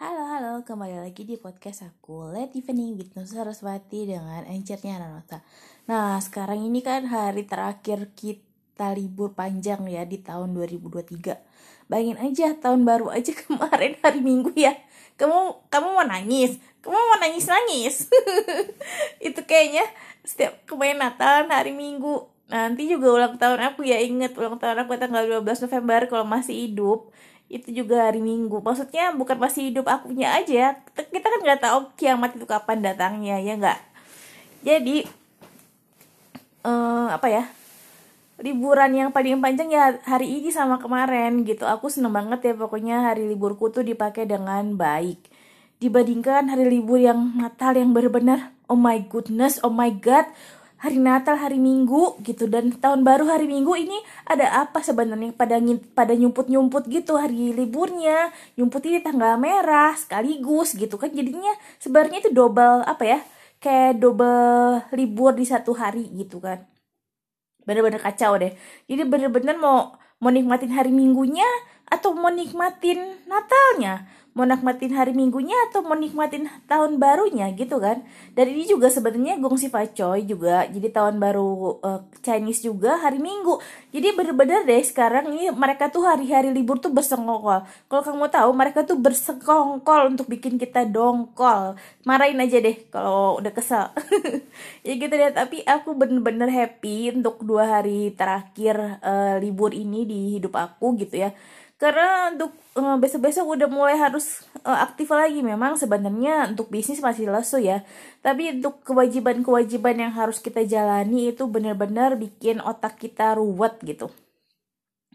Halo, halo, kembali lagi di podcast aku Let Evening with Nusa Saraswati dengan encernya Nanota Nah, sekarang ini kan hari terakhir kita libur panjang ya di tahun 2023 Bayangin aja, tahun baru aja kemarin hari Minggu ya. Kamu kamu mau nangis? Kamu mau nangis-nangis? Itu kayaknya setiap kemarin Natal hari Minggu. Nanti juga ulang tahun aku ya inget ulang tahun aku tanggal 12 November kalau masih hidup itu juga hari Minggu. Maksudnya bukan masih hidup akunya aja. Kita kan nggak tahu kiamat itu kapan datangnya ya nggak? Jadi uh, apa ya? Liburan yang paling panjang ya hari ini sama kemarin gitu. Aku seneng banget ya pokoknya hari liburku tuh dipakai dengan baik. Dibandingkan hari libur yang Natal yang benar-benar oh my goodness oh my god hari Natal hari Minggu gitu. Dan tahun baru hari Minggu ini ada apa sebenarnya? Pada pada nyumput nyumput gitu hari liburnya. Nyumput ini tanggal merah sekaligus gitu kan. Jadinya sebenarnya itu double apa ya kayak double libur di satu hari gitu kan. Bener-bener kacau deh. Jadi bener-bener mau mau nikmatin hari minggunya atau mau nikmatin Natalnya? Mau nikmatin hari minggunya atau mau nikmatin tahun barunya gitu kan? Dan ini juga sebenarnya gongsi facoy juga jadi tahun baru uh, Chinese juga hari minggu. Jadi bener-bener deh sekarang ini mereka tuh hari-hari libur tuh bersengkokol kalau kamu tahu mereka tuh bersengkokol untuk bikin kita dongkol. Marahin aja deh kalau udah kesel. Ya gitu deh tapi aku bener-bener happy untuk dua hari terakhir uh, libur ini di hidup aku gitu ya karena untuk uh, besok-besok udah mulai harus uh, aktif lagi. Memang sebenarnya untuk bisnis masih lesu ya. Tapi untuk kewajiban-kewajiban yang harus kita jalani itu benar-benar bikin otak kita ruwet gitu.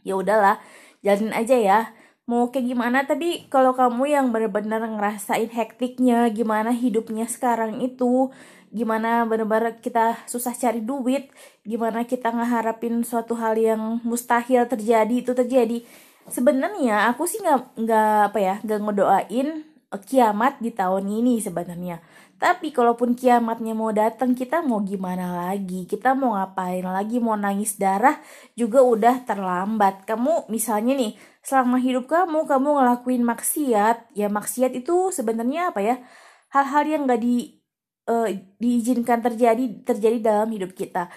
Ya udahlah jalanin aja ya. Mau kayak gimana? Tapi kalau kamu yang benar-benar ngerasain hektiknya gimana hidupnya sekarang itu gimana benar-benar kita susah cari duit gimana kita ngeharapin suatu hal yang mustahil terjadi itu terjadi sebenarnya aku sih nggak nggak apa ya nggak ngedoain kiamat di tahun ini sebenarnya. Tapi kalaupun kiamatnya mau datang kita mau gimana lagi? Kita mau ngapain lagi? Mau nangis darah juga udah terlambat. Kamu misalnya nih selama hidup kamu kamu ngelakuin maksiat ya maksiat itu sebenarnya apa ya? Hal-hal yang nggak di uh, diizinkan terjadi terjadi dalam hidup kita.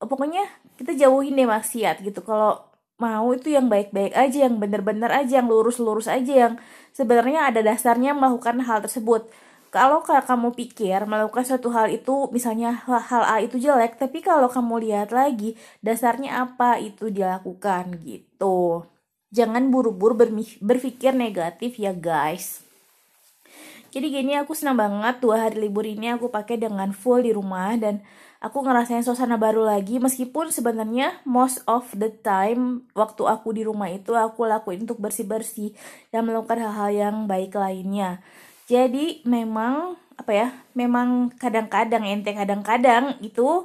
Pokoknya kita jauhin deh maksiat gitu. Kalau mau itu yang baik-baik aja, yang bener-bener aja, yang lurus-lurus aja, yang sebenarnya ada dasarnya melakukan hal tersebut. Kalau kamu pikir melakukan suatu hal itu, misalnya hal A itu jelek, tapi kalau kamu lihat lagi dasarnya apa itu dilakukan gitu. Jangan buru-buru berpikir negatif ya guys. Jadi gini aku senang banget dua hari libur ini aku pakai dengan full di rumah dan aku ngerasain suasana baru lagi meskipun sebenarnya most of the time waktu aku di rumah itu aku lakuin untuk bersih-bersih dan melakukan hal-hal yang baik lainnya. Jadi memang apa ya? Memang kadang-kadang ente kadang-kadang itu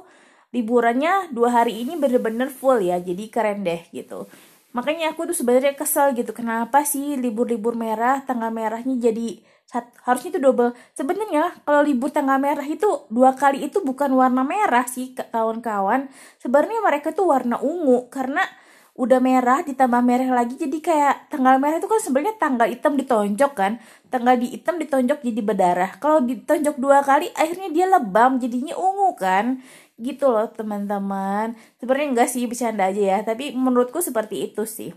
liburannya dua hari ini bener-bener full ya. Jadi keren deh gitu. Makanya aku tuh sebenarnya kesel gitu. Kenapa sih libur-libur merah tanggal merahnya jadi harusnya itu double. Sebenarnya kalau libur tanggal merah itu dua kali itu bukan warna merah sih kawan-kawan. Sebenarnya mereka tuh warna ungu karena udah merah ditambah merah lagi jadi kayak tanggal merah itu kan sebenarnya tanggal hitam ditonjok kan? Tanggal di hitam ditonjok jadi berdarah. Kalau ditonjok dua kali akhirnya dia lebam jadinya ungu kan? Gitu loh teman-teman. Sebenarnya enggak sih bercanda aja ya. Tapi menurutku seperti itu sih.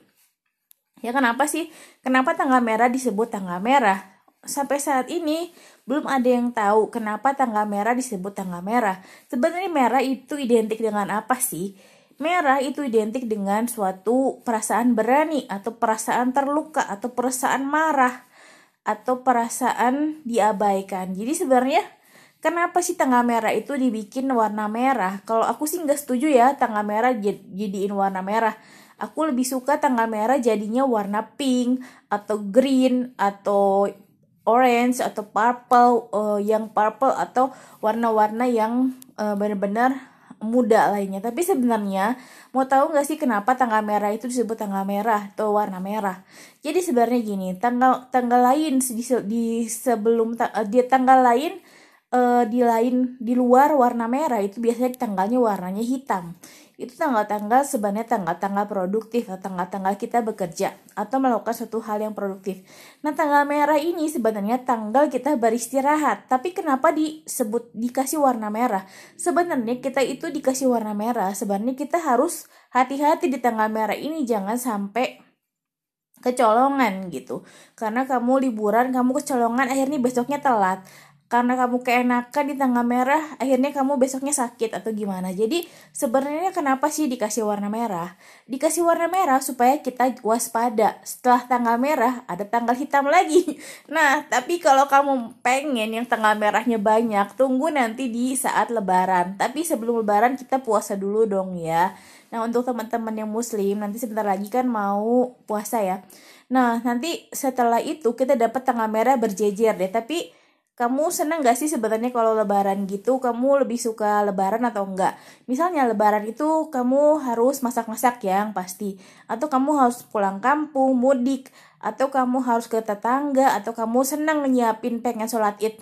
Ya kenapa sih? Kenapa tanggal merah disebut tanggal merah sampai saat ini belum ada yang tahu kenapa tanggal merah disebut tanggal merah. Sebenarnya merah itu identik dengan apa sih? Merah itu identik dengan suatu perasaan berani atau perasaan terluka atau perasaan marah atau perasaan diabaikan. Jadi sebenarnya kenapa sih tanggal merah itu dibikin warna merah? Kalau aku sih nggak setuju ya tanggal merah jadiin warna merah. Aku lebih suka tanggal merah jadinya warna pink atau green atau orange atau purple uh, yang purple atau warna-warna yang uh, benar-benar muda lainnya. Tapi sebenarnya mau tahu nggak sih kenapa tanggal merah itu disebut tanggal merah atau warna merah? Jadi sebenarnya gini, tanggal tanggal lain di, di sebelum uh, di tanggal lain di lain di luar warna merah itu biasanya tanggalnya warnanya hitam. Itu tanggal-tanggal sebenarnya tanggal-tanggal produktif atau tanggal-tanggal kita bekerja atau melakukan suatu hal yang produktif. Nah, tanggal merah ini sebenarnya tanggal kita beristirahat. Tapi kenapa disebut dikasih warna merah? Sebenarnya kita itu dikasih warna merah. Sebenarnya kita harus hati-hati di tanggal merah ini jangan sampai kecolongan gitu. Karena kamu liburan, kamu kecolongan akhirnya besoknya telat karena kamu keenakan di tanggal merah, akhirnya kamu besoknya sakit atau gimana. Jadi sebenarnya kenapa sih dikasih warna merah? Dikasih warna merah supaya kita waspada. Setelah tanggal merah, ada tanggal hitam lagi. Nah, tapi kalau kamu pengen yang tanggal merahnya banyak, tunggu nanti di saat lebaran. Tapi sebelum lebaran kita puasa dulu dong ya. Nah, untuk teman-teman yang muslim, nanti sebentar lagi kan mau puasa ya. Nah, nanti setelah itu kita dapat tanggal merah berjejer deh. Tapi kamu seneng gak sih sebenarnya kalau lebaran gitu? Kamu lebih suka lebaran atau enggak misalnya lebaran itu kamu harus masak-masak yang pasti. Atau kamu harus pulang kampung mudik. Atau kamu harus ke tetangga atau kamu seneng nyiapin pengen sholat id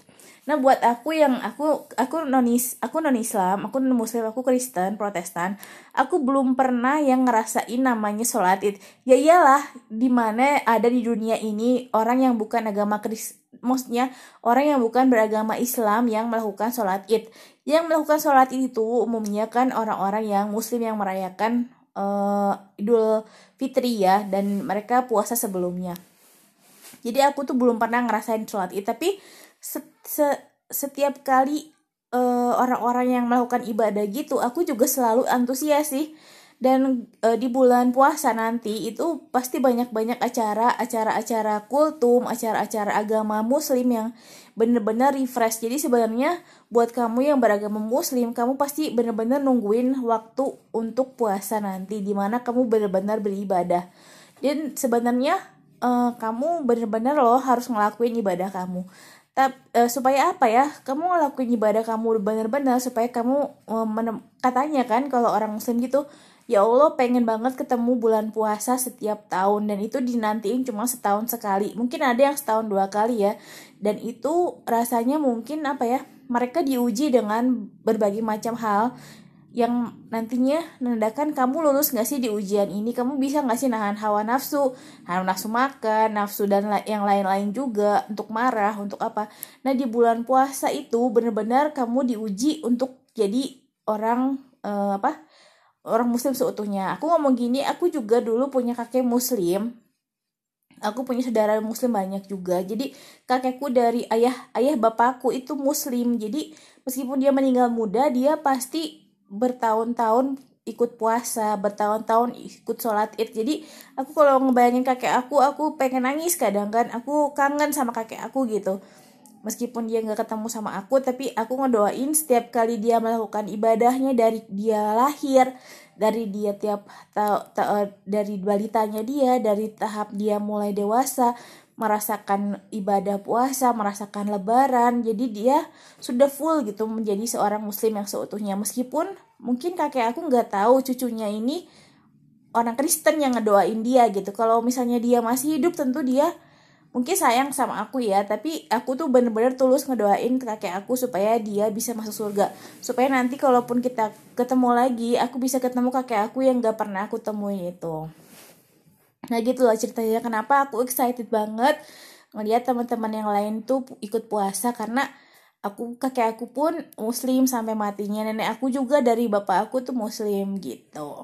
Nah buat aku yang aku aku nonis aku non Islam, aku non Muslim, aku Kristen, Protestan, aku belum pernah yang ngerasain namanya sholat id. Ya iyalah, di mana ada di dunia ini orang yang bukan agama Kristen maksudnya orang yang bukan beragama Islam yang melakukan sholat id. Yang melakukan sholat id itu umumnya kan orang-orang yang Muslim yang merayakan uh, Idul Fitri ya dan mereka puasa sebelumnya. Jadi aku tuh belum pernah ngerasain sholat id tapi setiap kali eh, orang-orang uh, yang melakukan ibadah gitu aku juga selalu antusias sih. Dan uh, di bulan puasa nanti itu pasti banyak-banyak acara acara-acara kultum acara-acara agama muslim yang bener-bener refresh. Jadi sebenarnya buat kamu yang beragama muslim kamu pasti bener-bener nungguin waktu untuk puasa nanti di mana kamu bener-bener beribadah. Dan sebenarnya uh, kamu bener-bener loh harus ngelakuin ibadah kamu Tap, uh, supaya apa ya? Kamu ngelakuin ibadah kamu benar-benar supaya kamu uh, katanya kan kalau orang muslim gitu ya Allah pengen banget ketemu bulan puasa setiap tahun dan itu dinantiin cuma setahun sekali. Mungkin ada yang setahun dua kali ya. Dan itu rasanya mungkin apa ya? Mereka diuji dengan berbagai macam hal yang nantinya menandakan kamu lulus gak sih di ujian ini? Kamu bisa gak sih nahan hawa nafsu? Hawa nafsu makan nafsu dan yang lain-lain juga untuk marah untuk apa? Nah di bulan puasa itu benar-benar kamu diuji untuk jadi orang uh, apa? Orang muslim seutuhnya. Aku ngomong gini aku juga dulu punya kakek muslim. Aku punya saudara muslim banyak juga. Jadi kakekku dari ayah ayah bapakku itu muslim. Jadi meskipun dia meninggal muda dia pasti bertahun-tahun ikut puasa, bertahun-tahun ikut sholat id. Jadi aku kalau ngebayangin kakek aku, aku pengen nangis kadang kan. Aku kangen sama kakek aku gitu. Meskipun dia nggak ketemu sama aku, tapi aku ngedoain setiap kali dia melakukan ibadahnya dari dia lahir, dari dia tiap ta, ta, dari balitanya dia, dari tahap dia mulai dewasa, merasakan ibadah puasa, merasakan lebaran. Jadi dia sudah full gitu menjadi seorang muslim yang seutuhnya. Meskipun mungkin kakek aku nggak tahu cucunya ini orang Kristen yang ngedoain dia gitu. Kalau misalnya dia masih hidup tentu dia mungkin sayang sama aku ya tapi aku tuh bener-bener tulus ngedoain kakek aku supaya dia bisa masuk surga supaya nanti kalaupun kita ketemu lagi aku bisa ketemu kakek aku yang gak pernah aku temuin itu Nah gitu loh ceritanya. Kenapa aku excited banget ngeliat teman-teman yang lain tuh ikut puasa. Karena aku kakek aku pun muslim sampai matinya. Nenek aku juga dari bapak aku tuh muslim gitu.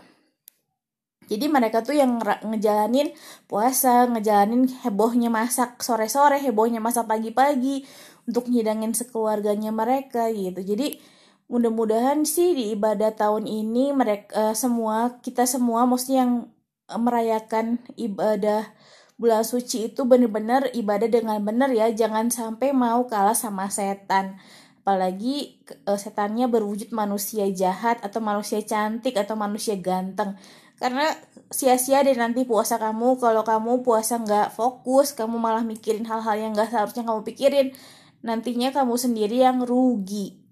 Jadi mereka tuh yang ngejalanin puasa ngejalanin hebohnya masak sore-sore hebohnya masak pagi-pagi untuk nyidangin sekeluarganya mereka gitu. Jadi mudah-mudahan sih di ibadah tahun ini mereka uh, semua kita semua maksudnya yang merayakan ibadah bulan suci itu benar-benar ibadah dengan benar ya. Jangan sampai mau kalah sama setan. Apalagi uh, setannya berwujud manusia jahat atau manusia cantik atau manusia ganteng. Karena sia-sia deh nanti puasa kamu. Kalau kamu puasa nggak fokus kamu malah mikirin hal-hal yang nggak seharusnya kamu pikirin nantinya kamu sendiri yang rugi